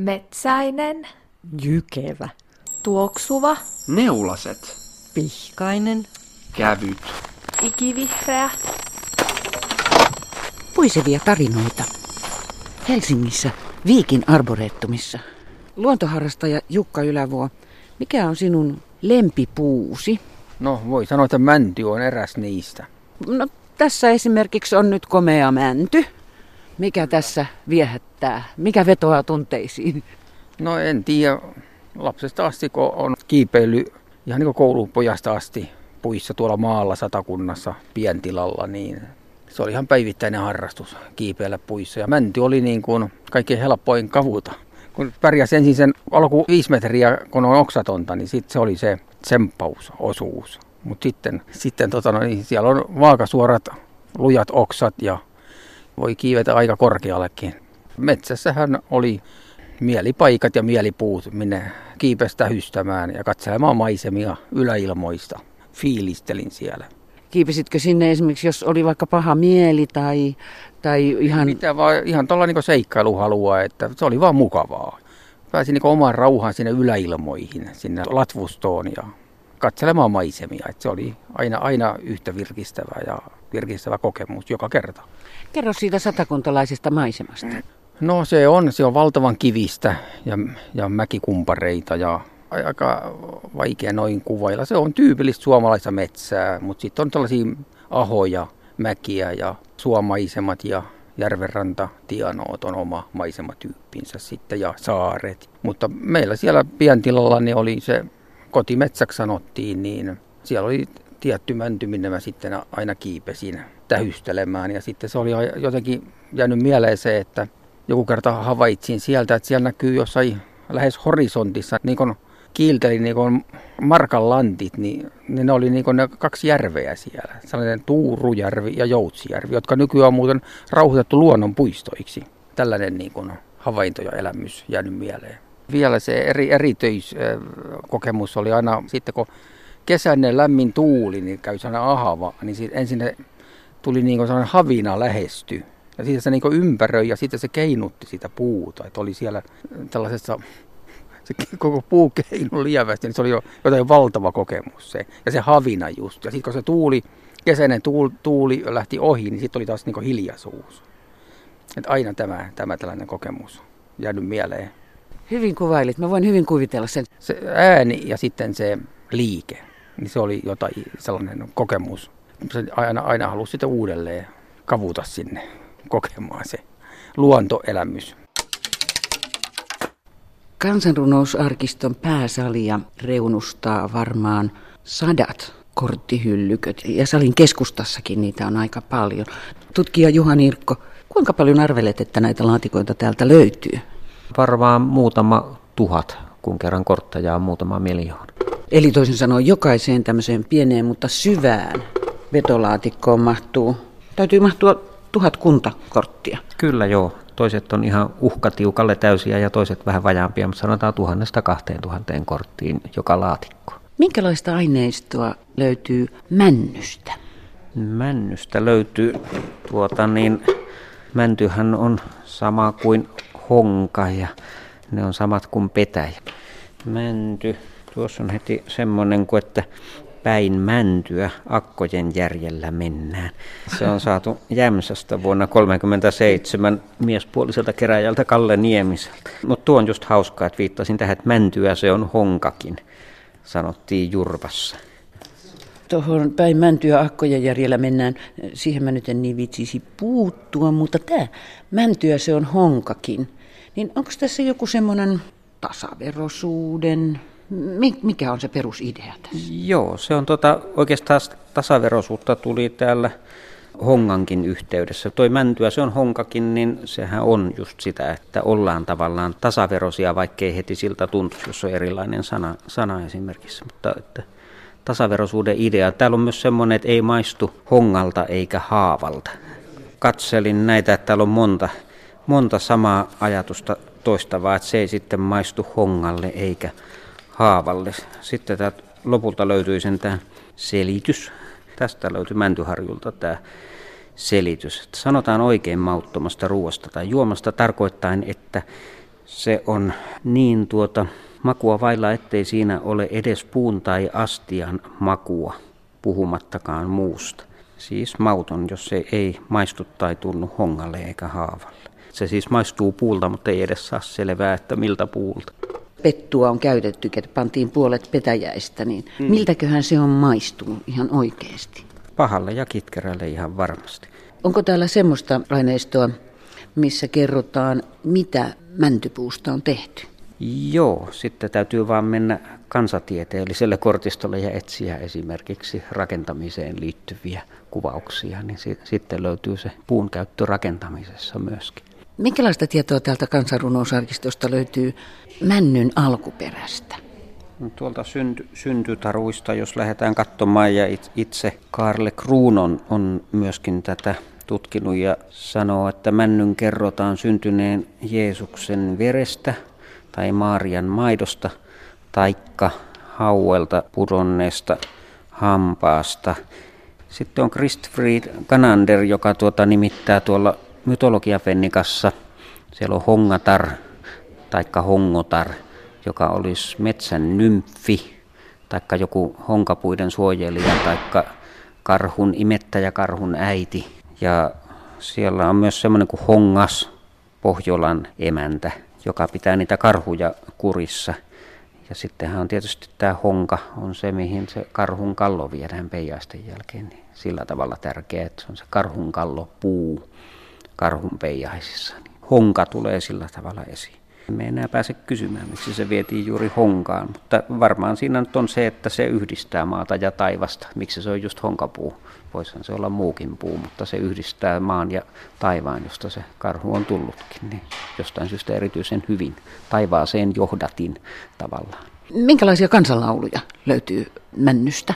Metsäinen, Jykevä. tuoksuva, Neulaset. Pihkainen. Kävyt. ikivihreä, Puisevia tarinoita. Helsingissä Viikin arboreettumissa. Luontoharrastaja Jukka Ylävuo, mikä on sinun lempipuusi? No voi sanoa, että mänty on eräs niistä. No tässä esimerkiksi on nyt komea mänty. Mikä tässä viehättää? Mikä vetoaa tunteisiin? No en tiedä, lapsesta asti kun on kiipeily ihan niin kuin koulupojasta asti puissa tuolla maalla satakunnassa pientilalla, niin se oli ihan päivittäinen harrastus kiipeillä puissa. Ja mänty oli niin kuin kaikkein helpoin kavuta. Kun pärjäsi ensin sen alku viisi metriä, kun on oksatonta, niin sitten se oli se tsemppausosuus. Mutta sitten, sitten tota, no, niin siellä on vaakasuorat, lujat oksat ja voi kiivetä aika korkeallekin. Metsässähän oli mielipaikat ja mielipuut, minne kiipestä hystämään ja katselemaan maisemia yläilmoista. Fiilistelin siellä. Kiipesitkö sinne esimerkiksi, jos oli vaikka paha mieli tai, tai ihan... Mitä vaan, ihan tuolla niin seikkailuhalua, että se oli vaan mukavaa. Pääsin niin omaan rauhaan sinne yläilmoihin, sinne latvustoon ja katselemaan maisemia. Että se oli aina, aina yhtä virkistävä ja virkistävä kokemus joka kerta. Kerro siitä satakuntalaisesta maisemasta. No se on, se on valtavan kivistä ja, ja mäkikumpareita ja aika vaikea noin kuvailla. Se on tyypillistä suomalaista metsää, mutta sitten on tällaisia ahoja, mäkiä ja suomaisemat ja järvenranta, tianoot on oma maisematyyppinsä sitten ja saaret. Mutta meillä siellä pientilalla niin oli se kotimetsäksi sanottiin, niin siellä oli tietty mänty, minne mä sitten aina kiipesin tähystelemään. Ja sitten se oli jotenkin jäänyt mieleen se, että joku kerta havaitsin sieltä, että siellä näkyy jossain lähes horisontissa, niin kuin kiilteli niin kuin Markan lantit, niin, niin ne oli niin kuin ne kaksi järveä siellä. Sellainen Tuurujärvi ja Joutsijärvi, jotka nykyään on muuten rauhoitettu luonnonpuistoiksi. Tällainen niin kuin havainto ja elämys jäänyt mieleen. Vielä se eri, erityiskokemus oli aina sitten, kun kesäinen lämmin tuuli, niin käy sellainen ahava, niin ensin ne tuli niin kuin sellainen havina lähesty. Ja siitä se niin ympäröi ja sitten se keinutti sitä puuta. Että oli siellä tällaisessa, se koko puu keinu lievästi, niin se oli jo jotain valtava kokemus se. Ja se havina just. Ja sitten kun se tuuli, kesäinen tuuli, tuuli lähti ohi, niin sitten oli taas niin hiljaisuus. Että aina tämä, tämä tällainen kokemus jäänyt mieleen. Hyvin kuvailit. Mä voin hyvin kuvitella sen. Se ääni ja sitten se liike, niin se oli jotain sellainen kokemus. Se aina, aina halusi sitten uudelleen kavuta sinne kokemaan se luontoelämys. Kansanrunousarkiston pääsalia reunustaa varmaan sadat korttihyllyköt ja salin keskustassakin niitä on aika paljon. Tutkija Juha Nirkko, kuinka paljon arvelet, että näitä laatikoita täältä löytyy? Varmaan muutama tuhat, kun kerran kortteja on muutama miljoona. Eli toisin sanoen jokaiseen tämmöiseen pieneen, mutta syvään vetolaatikkoon mahtuu, täytyy mahtua tuhat kuntakorttia. Kyllä joo. Toiset on ihan uhkatiukalle täysiä ja toiset vähän vajaampia, mutta sanotaan tuhannesta kahteen tuhanteen korttiin joka laatikko. Minkälaista aineistoa löytyy männystä? Männystä löytyy, tuota niin, mäntyhän on sama kuin honka ja ne on samat kuin petäjä. Mänty, tuossa on heti semmoinen kuin, että päin mäntyä akkojen järjellä mennään. Se on saatu Jämsästä vuonna 1937 miespuoliselta keräjältä Kalle Niemiseltä. Mutta tuo on just hauskaa, että viittasin tähän, että mäntyä se on honkakin, sanottiin Jurvassa. Tuohon päin mäntyä akkojen järjellä mennään, siihen mä nyt en niin vitsisi puuttua, mutta tämä mäntyä se on honkakin. Niin onko tässä joku semmoinen tasaverosuuden, mikä on se perusidea tässä? Joo, se on tota, oikeastaan tasaverosuutta tuli täällä hongankin yhteydessä. Toi mäntyä, se on honkakin, niin sehän on just sitä, että ollaan tavallaan tasaverosia, vaikkei heti siltä tuntuisi, jos on erilainen sana, sana esimerkiksi. Mutta että tasaverosuuden idea. Täällä on myös semmoinen, että ei maistu hongalta eikä haavalta. Katselin näitä, että täällä on monta, monta samaa ajatusta toistavaa, että se ei sitten maistu hongalle eikä haavalle. Sitten täältä lopulta löytyi sen tämä selitys. Tästä löytyi Mäntyharjulta tämä selitys. Että sanotaan oikein mauttomasta ruoasta tai juomasta tarkoittain, että Se on niin tuota makua vailla, ettei siinä ole edes puun tai astian makua, puhumattakaan muusta. Siis mauton, jos se ei maistu tai tunnu hongalle eikä haavalle. Se siis maistuu puulta, mutta ei edes saa selvää, että miltä puulta. Pettua on käytetty, että pantiin puolet petäjäistä, niin mm. miltäköhän se on maistunut ihan oikeasti? Pahalle ja kitkerälle ihan varmasti. Onko täällä semmoista aineistoa, missä kerrotaan, mitä mäntypuusta on tehty? Joo, sitten täytyy vaan mennä kansatieteelliselle kortistolle ja etsiä esimerkiksi rakentamiseen liittyviä kuvauksia, niin si- sitten löytyy se puun käyttö rakentamisessa myöskin. Minkälaista tietoa täältä kansanrunousarkistosta löytyy männyn alkuperästä? No, tuolta synty, syntytaruista, jos lähdetään katsomaan, ja itse Karle Kruunon on myöskin tätä tutkinut ja sanoo, että männyn kerrotaan syntyneen Jeesuksen verestä tai Maarian maidosta, taikka hauelta pudonneesta hampaasta. Sitten on Christfried Kanander, joka tuota nimittää tuolla mytologiafennikassa. Siellä on hongatar, taikka hongotar, joka olisi metsän nymfi, taikka joku honkapuiden suojelija, taikka karhun imettäjä, karhun äiti. Ja siellä on myös semmoinen kuin hongas, Pohjolan emäntä, joka pitää niitä karhuja kurissa. Ja sittenhän on tietysti tämä honka, on se mihin se karhun kallo viedään peijaisten jälkeen. Niin sillä tavalla tärkeä, että se on se karhun kallo puu karhun peijaisissa. Niin honka tulee sillä tavalla esiin. Me enää pääse kysymään, miksi se vietiin juuri honkaan, mutta varmaan siinä nyt on se, että se yhdistää maata ja taivasta. Miksi se on just honkapuu? Voisihan se olla muukin puu, mutta se yhdistää maan ja taivaan, josta se karhu on tullutkin. Niin jostain syystä erityisen hyvin. Taivaaseen johdatin tavallaan. Minkälaisia kansanlauluja löytyy männystä?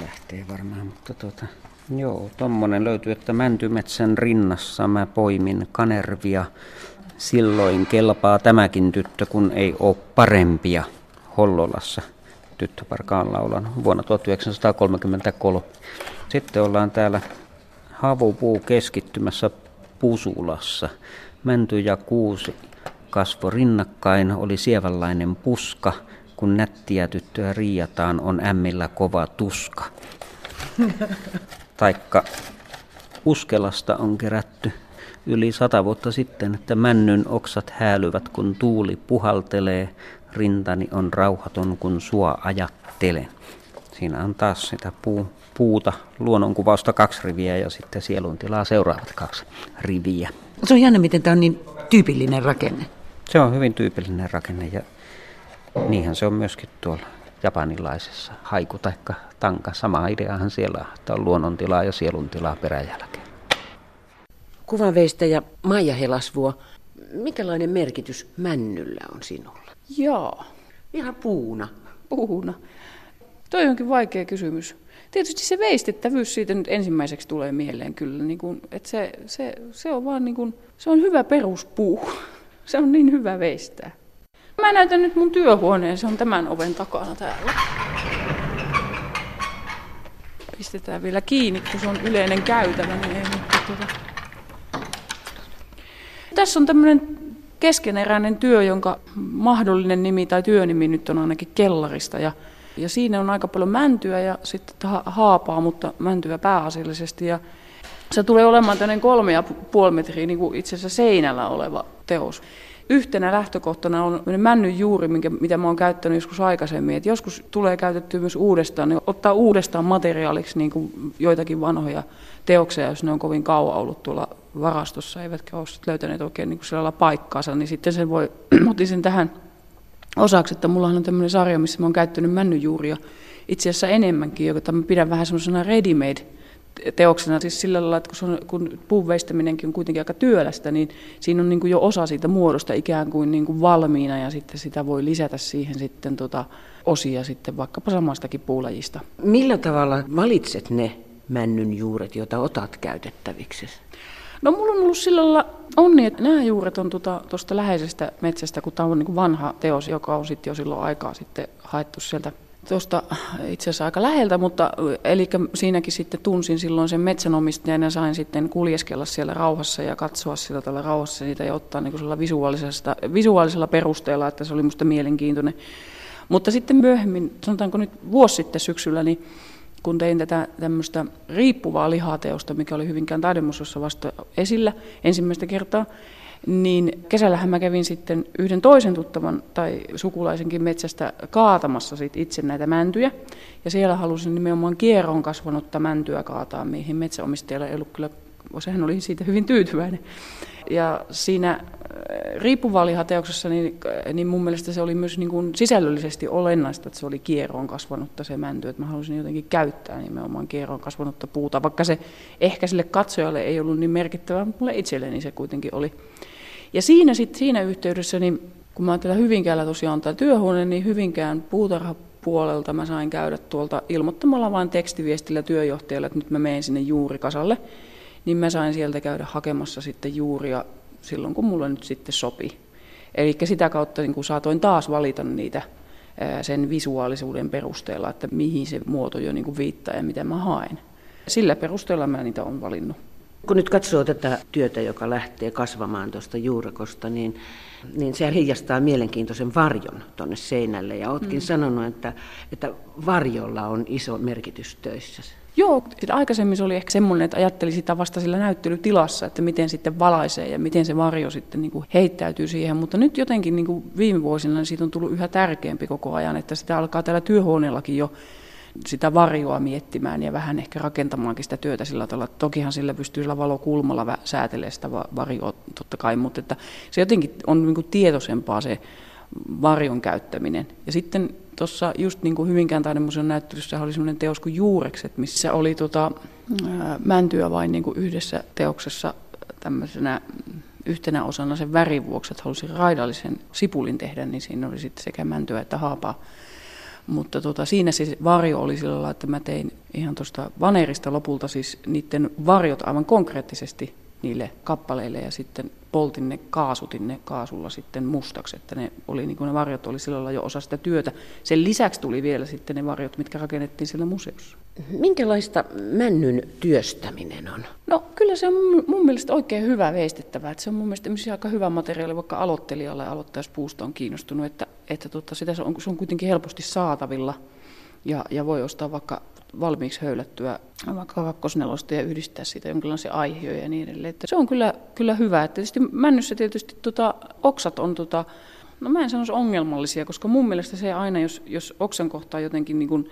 Lähtee varmaan, mutta tuota, joo, tommonen löytyy, että Mäntymetsän rinnassa mä poimin kanervia. Silloin kelpaa tämäkin tyttö, kun ei ole parempia Hollolassa. Tyttöparka on laulanut vuonna 1933. Sitten ollaan täällä havupuu keskittymässä Pusulassa. Mänty ja kuusi kasvo rinnakkain, oli sievänlainen puska. Kun nättiä tyttöä riiataan, on ämmillä kova tuska. Taikka Uskelasta on kerätty yli sata vuotta sitten, että männyn oksat häälyvät, kun tuuli puhaltelee. Rintani on rauhaton, kun sua ajattelen. Siinä on taas sitä puu, puuta, luonnonkuvausta kaksi riviä ja sitten sielun tilaa seuraavat kaksi riviä. Se on jännä, miten tämä on niin tyypillinen rakenne. Se on hyvin tyypillinen rakenne ja niinhän se on myöskin tuolla japanilaisessa haiku tai tanka. Sama ideahan siellä että on luonnontilaa ja sielun tilaa peräjälkeen. Kuvanveistäjä Maija Helasvuo, minkälainen merkitys männyllä on sinulla? Joo, Ihan puuna. puhuna. Toi onkin vaikea kysymys. Tietysti se veistettävyys siitä nyt ensimmäiseksi tulee mieleen kyllä, niin kuin, että se, se, se on vaan niin kuin, se on hyvä peruspuu. Se on niin hyvä veistää. Mä näytän nyt mun työhuoneen, se on tämän oven takana täällä. Pistetään vielä kiinni, kun se on yleinen käytävä, niin ei nyt tuota... Tässä on tämmöinen keskeneräinen työ, jonka mahdollinen nimi tai työnimi nyt on ainakin kellarista. Ja, ja siinä on aika paljon mäntyä ja sitten ha- haapaa, mutta mäntyä pääasiallisesti. Ja se tulee olemaan tämmöinen kolme ja puoli metriä niin kuin itse asiassa seinällä oleva teos. Yhtenä lähtökohtana on männyn juuri, minkä, mitä mä oon käyttänyt joskus aikaisemmin. Et joskus tulee käytettyä myös uudestaan, niin ottaa uudestaan materiaaliksi niin kuin joitakin vanhoja teoksia, jos ne on kovin kauan ollut tuolla varastossa, eivätkä ole löytäneet oikein niin kuin paikkaansa, niin sitten sen voi, otin sen tähän osaksi, että mulla on tämmöinen sarja, missä mä oon käyttänyt männynjuuria itse asiassa enemmänkin, jota mä pidän vähän semmoisena ready-made teoksena, siis sillä lailla, että kun, se on, kun puun veistäminenkin on kuitenkin aika työlästä, niin siinä on niin kuin jo osa siitä muodosta ikään kuin, niin kuin valmiina ja sitten sitä voi lisätä siihen sitten tota osia sitten vaikkapa samastakin puulajista. Millä tavalla valitset ne männyn juuret, joita otat käytettäviksi? No mulla on ollut sillä lailla onni, että nämä juuret on tuosta tota läheisestä metsästä, kun tämä on niin kuin vanha teos, joka on sitten jo silloin aikaa sitten haettu sieltä tuosta itse asiassa aika läheltä, mutta eli siinäkin sitten tunsin silloin sen metsänomistajan ja sain sitten kuljeskella siellä rauhassa ja katsoa sillä tällä rauhassa niitä ja ottaa niin visuaalisesta, visuaalisella perusteella, että se oli minusta mielenkiintoinen. Mutta sitten myöhemmin, sanotaanko nyt vuosi sitten syksyllä, niin kun tein tätä tämmöistä riippuvaa lihateosta, mikä oli Hyvinkään taidemuseossa vasta esillä ensimmäistä kertaa, niin kesällähän mä kävin sitten yhden toisen tuttavan tai sukulaisenkin metsästä kaatamassa sit itse näitä mäntyjä. Ja siellä halusin nimenomaan kierron kasvanutta mäntyä kaataa, mihin metsäomistajalla ei ollut kyllä, sehän oli siitä hyvin tyytyväinen. Ja siinä riippuvalihateoksessa, niin, niin mun mielestä se oli myös niin kuin sisällöllisesti olennaista, että se oli kierroon kasvanutta se mänty, että mä halusin jotenkin käyttää nimenomaan kierroon kasvanutta puuta, vaikka se ehkä sille katsojalle ei ollut niin merkittävää, mutta mulle itselleni se kuitenkin oli. Ja siinä, sit, siinä yhteydessä, niin kun mä täällä Hyvinkäällä tosiaan tämä työhuone, niin Hyvinkään puutarhapuolelta mä sain käydä tuolta ilmoittamalla vain tekstiviestillä työjohtajalle, että nyt mä menen sinne juurikasalle, niin mä sain sieltä käydä hakemassa sitten juuria silloin, kun mulle nyt sitten sopi. Eli sitä kautta niin kun saatoin taas valita niitä sen visuaalisuuden perusteella, että mihin se muoto jo niin viittaa ja mitä mä haen. Sillä perusteella mä niitä on valinnut. Kun nyt katsoo tätä työtä, joka lähtee kasvamaan tuosta juurakosta, niin, niin se heijastaa mielenkiintoisen varjon tuonne seinälle. Ja oletkin mm. sanonut, että, että varjolla on iso merkitys töissä. Joo, aikaisemmin se oli ehkä semmoinen, että ajatteli sitä vasta sillä näyttelytilassa, että miten sitten valaisee ja miten se varjo sitten niin kuin heittäytyy siihen. Mutta nyt jotenkin niin kuin viime vuosina niin siitä on tullut yhä tärkeämpi koko ajan, että sitä alkaa täällä työhuoneellakin jo sitä varjoa miettimään ja vähän ehkä rakentamaankin sitä työtä sillä tavalla. Tokihan sillä pystyy sillä valokulmalla säätelemään sitä varjoa totta kai, mutta että se jotenkin on niin kuin tietoisempaa se varjon käyttäminen. Ja sitten tuossa just niin kuin Hyvinkään taidemuseon näyttelyssä oli sellainen teos kuin Juurekset, missä oli tota, mäntyä vain niin kuin yhdessä teoksessa tämmöisenä yhtenä osana sen värin vuoksi, että halusin raidallisen sipulin tehdä, niin siinä oli sitten sekä mäntyä että haapaa. Mutta tota, siinä se varjo oli sillä lailla, että mä tein ihan tuosta vanerista lopulta siis niiden varjot aivan konkreettisesti niille kappaleille ja sitten poltin ne, kaasutin ne kaasulla sitten mustaksi, että ne, oli, niin kuin ne varjot oli sillä lailla jo osa sitä työtä. Sen lisäksi tuli vielä sitten ne varjot, mitkä rakennettiin siellä museossa. Minkälaista männyn työstäminen on? No kyllä se on mun mielestä oikein hyvä veistettävä. Että se on mun mielestä aika hyvä materiaali vaikka aloittelijalle aloittajaspuusta on kiinnostunut, että, että tota, sitä se on, se on kuitenkin helposti saatavilla ja, ja voi ostaa vaikka valmiiksi höylättyä vaikka kakkosnelosta ja yhdistää siitä jonkinlaisia aiheja ja niin edelleen. Että se on kyllä, kyllä hyvä. Että tietysti männyssä tietysti tota, oksat on, tota, no mä en sanoisi ongelmallisia, koska mun mielestä se aina, jos, jos oksan kohtaa jotenkin niin kuin,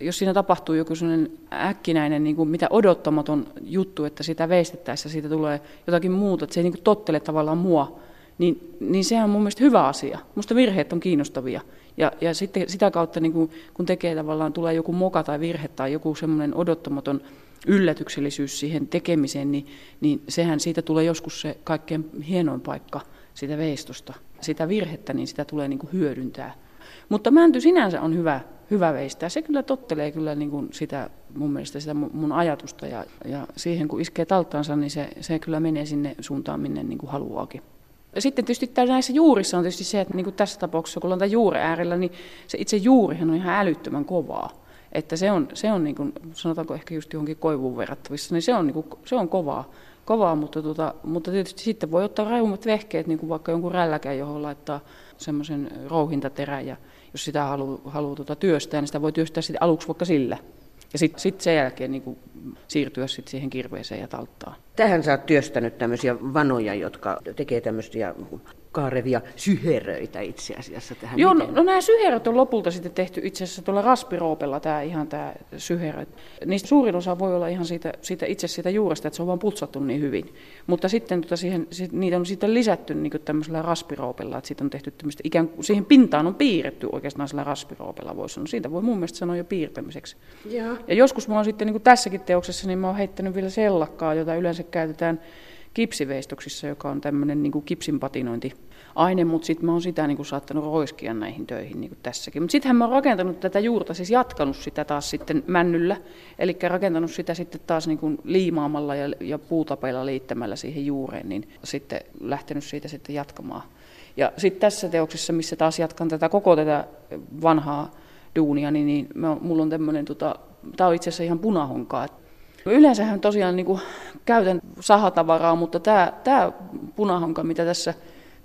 jos siinä tapahtuu joku sellainen äkkinäinen, niin kuin mitä odottamaton juttu, että sitä veistettäessä siitä tulee jotakin muuta, että se ei niin kuin tottele tavallaan mua, niin, niin sehän on mun mielestä hyvä asia. Musta virheet on kiinnostavia. Ja, ja sitten sitä kautta, niin kun, kun tekee tavallaan, tulee joku moka tai virhe tai joku semmoinen odottamaton yllätyksellisyys siihen tekemiseen, niin, niin sehän siitä tulee joskus se kaikkein hienoin paikka sitä veistosta. Sitä virhettä, niin sitä tulee niin kuin hyödyntää. Mutta mänty sinänsä on hyvä, hyvä veistää. Se kyllä tottelee kyllä niin kuin sitä, mun mielestä sitä mun ajatusta ja, ja siihen kun iskee taltaansa, niin se, se kyllä menee sinne suuntaan, minne niin kuin haluaakin. Sitten tietysti näissä juurissa on tietysti se, että niin kuin tässä tapauksessa, kun ollaan juuri äärellä, niin se itse juurihan on ihan älyttömän kovaa. Että se on, se on niin kuin, sanotaanko ehkä just johonkin koivuun verrattavissa, niin se on, niin kuin, se on kovaa, kovaa mutta, tota, mutta tietysti sitten voi ottaa rajummat vehkeet, niin kuin vaikka jonkun rälläkään, johon laittaa semmoisen rouhintaterän, ja jos sitä haluaa, haluaa tota työstää, niin sitä voi työstää sitten aluksi vaikka sillä. Ja sitten sit sen jälkeen niin kuin siirtyä sit siihen kirveeseen ja talttaan. Tähän sä oot työstänyt tämmöisiä vanoja, jotka tekee tämmöisiä kaarevia syheröitä itse asiassa tähän. Joo, no, no nämä syheröt on lopulta sitten tehty itse asiassa tuolla raspiroopella tämä ihan tämä syherö. Niistä suurin osa voi olla ihan siitä, siitä itse siitä juuresta, että se on vaan putsattu niin hyvin. Mutta sitten tota siihen, sit, niitä on sitten lisätty niin tämmöisellä raspiroopella, että siitä on tehty tämmöistä ikään kuin siihen pintaan on piirretty oikeastaan sillä raspiroopella voisi sanoa. Siitä voi mun mielestä sanoa jo piirtämiseksi. Ja, ja joskus mä oon sitten niin kuin tässäkin teoksessa, niin mä oon heittänyt vielä sellakkaa, jota yleensä käytetään kipsiveistoksissa, joka on tämmöinen niin kipsin patinointi aine, mutta sitten mä oon sitä niin kuin saattanut roiskia näihin töihin niin kuin tässäkin. Mutta sittenhän mä oon rakentanut tätä juurta, siis jatkanut sitä taas sitten männyllä, eli rakentanut sitä sitten taas niin kuin liimaamalla ja, ja puutapeilla liittämällä siihen juureen, niin sitten lähtenyt siitä sitten jatkamaan. Ja sitten tässä teoksessa, missä taas jatkan tätä koko tätä vanhaa duunia, niin, niin mä, mulla on tämmöinen, tota, tämä on itse asiassa ihan punahonkaa. Yleensähän tosiaan niin kuin, käytän sahatavaraa, mutta tämä, tämä punahonka, mitä tässä,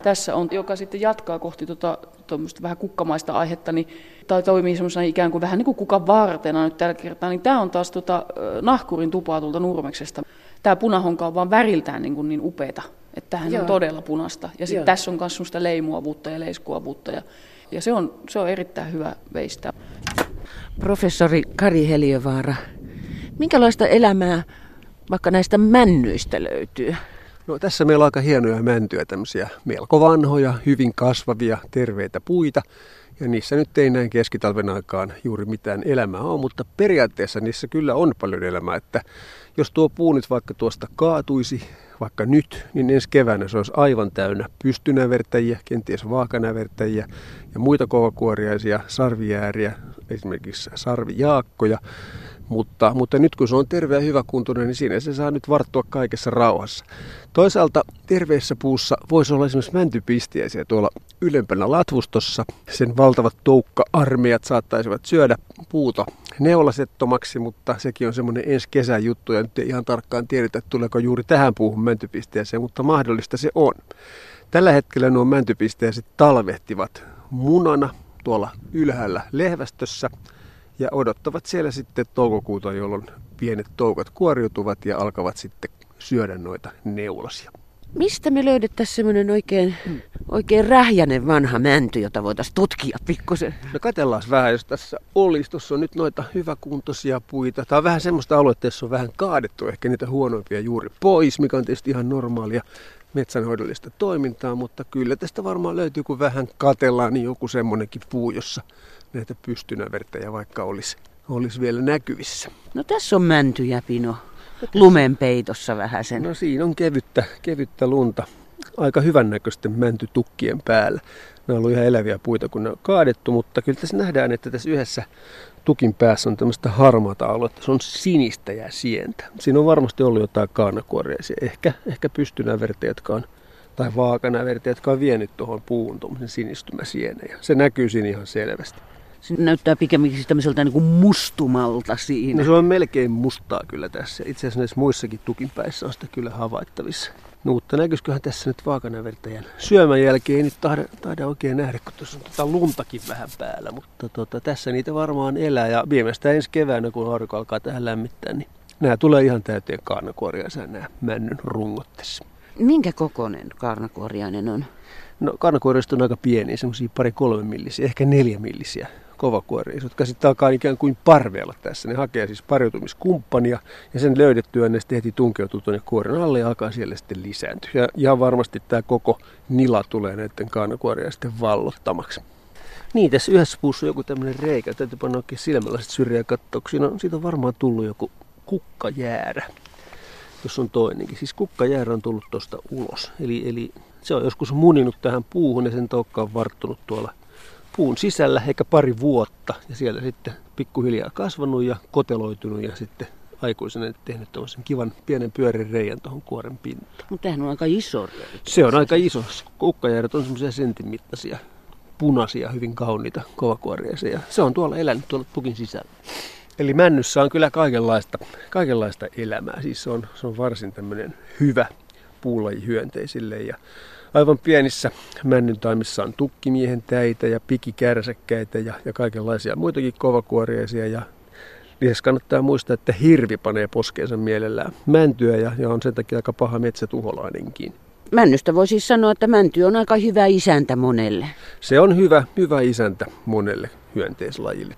tässä on, joka sitten jatkaa kohti tota, vähän kukkamaista aihetta, niin, tai toimii semmoisena ikään kuin vähän niin kuin kukan vartena nyt tällä kertaa, niin tämä on taas tota, nahkurin tupaa tuolta Nurmeksesta. Tämä punahonka on vaan väriltään niin, kuin niin upeata, että tämähän Joo. on todella punasta. Ja sitten tässä on myös semmoista leimuavuutta ja leiskuavuutta, ja, ja se, on, se on erittäin hyvä veistää. Professori Kari Heliövaara, minkälaista elämää vaikka näistä männyistä löytyy? No, tässä meillä on aika hienoja mäntyjä, tämmöisiä melko vanhoja, hyvin kasvavia, terveitä puita. Ja niissä nyt ei näin keskitalven aikaan juuri mitään elämää ole, mutta periaatteessa niissä kyllä on paljon elämää. Että jos tuo puu nyt vaikka tuosta kaatuisi, vaikka nyt, niin ensi keväänä se olisi aivan täynnä pystynävertäjiä, kenties vaakanävertäjiä ja muita kovakuoriaisia sarvijääriä, esimerkiksi sarvijaakkoja. Mutta, mutta nyt kun se on terve ja hyväkuntoinen, niin siinä se saa nyt varttua kaikessa rauhassa. Toisaalta terveessä puussa voisi olla esimerkiksi mäntypistiäisiä tuolla ylempänä latvustossa. Sen valtavat toukka-armeijat saattaisivat syödä puuta neulasettomaksi, mutta sekin on semmoinen ensi kesän juttu ja nyt ei ihan tarkkaan tiedetä, tuleeko juuri tähän puuhun mäntypisteeseen, mutta mahdollista se on. Tällä hetkellä nuo mäntypisteeset talvehtivat munana tuolla ylhäällä lehvästössä ja odottavat siellä sitten toukokuuta, jolloin pienet toukat kuoriutuvat ja alkavat sitten syödä noita neulasia. Mistä me löydettäisiin semmoinen oikein, oikein rähjänen vanha mänty, jota voitaisiin tutkia pikkusen? No katellaan vähän, jos tässä olisi. Tuossa on nyt noita hyväkuntoisia puita. Tämä on vähän semmoista aluetta, jossa on vähän kaadettu ehkä niitä huonoimpia juuri pois, mikä on tietysti ihan normaalia metsänhoidollista toimintaa, mutta kyllä tästä varmaan löytyy, kun vähän katellaan, niin joku semmoinenkin puu, jossa näitä pystynävertejä vaikka olisi, olisi vielä näkyvissä. No tässä on mäntyjä, Pino. Lumen peitossa vähän sen. No siinä on kevyttä, kevyttä lunta. Aika hyvännäköisten mäntytukkien päällä. Ne on ollut ihan eläviä puita, kun ne on kaadettu, mutta kyllä tässä nähdään, että tässä yhdessä tukin päässä on tämmöistä harmaata aluetta. Se on sinistä ja sientä. Siinä on varmasti ollut jotain kaanakuoreisia, ehkä, ehkä pystynävertejä, jotka on tai vaakanävertejä, jotka on vienyt tuohon puuhun tuommoisen sinistymäsienen. Ja se näkyy siinä ihan selvästi. Se näyttää pikemminkin tämmöiseltä niin kuin mustumalta siinä. No se on melkein mustaa kyllä tässä. Itse asiassa näissä muissakin tukinpäissä on sitä kyllä havaittavissa. No, mutta näkyisiköhän tässä nyt vaakanävertäjän syömän jälkeen ei nyt taida, taida oikein nähdä, kun tuossa on tota luntakin vähän päällä. Mutta tota, tässä niitä varmaan elää ja viimeistään ensi keväänä, kun aurinko alkaa tähän lämmittää, niin nämä tulee ihan täyteen kaarnakuoriaisia nämä männyn rungot tässä. Minkä kokoinen kaarnakuoriainen on? No kaarnakuoriaiset on aika pieniä, semmoisia pari kolme millisiä, ehkä neljä millisiä kovakuoria, jotka sitten alkaa ikään kuin parveella tässä. Ne hakee siis pariutumiskumppania ja sen löydettyä ne sitten heti tunkeutuu tuonne kuoren alle ja alkaa siellä sitten lisääntyä. Ja ihan varmasti tämä koko nila tulee näiden kaanakuoria sitten vallottamaksi. Niin, tässä yhdessä puussa on joku tämmöinen reikä. Täytyy panna oikein silmällä sitten syrjää katsoa. Siitä on varmaan tullut joku kukkajäärä. Tuossa on toinenkin. Siis kukkajäärä on tullut tuosta ulos. Eli, eli se on joskus muninut tähän puuhun ja sen toukka on varttunut tuolla puun sisällä ehkä pari vuotta ja siellä sitten pikkuhiljaa kasvanut ja koteloitunut ja sitten aikuisena tehnyt tuollaisen kivan pienen pyörin reijän tuohon kuoren pintaan. Mutta tämähän on aika iso Se on aika iso. Kukkajärjet on semmoisia sentin mittaisia, punaisia, hyvin kauniita kovakuoriaisia. Se on tuolla elänyt tuolla pukin sisällä. Eli männyssä on kyllä kaikenlaista, kaikenlaista elämää. Siis se on, se on varsin tämmöinen hyvä puulaji hyönteisille. Ja aivan pienissä männyntaimissa on tukkimiehen täitä ja pikikärsäkkäitä ja, ja kaikenlaisia muitakin kovakuoriaisia. Ja lisäksi kannattaa muistaa, että hirvi panee poskeensa mielellään mäntyä ja, ja on sen takia aika paha metsätuholainenkin. Männystä voi siis sanoa, että mänty on aika hyvä isäntä monelle. Se on hyvä, hyvä isäntä monelle hyönteislajille.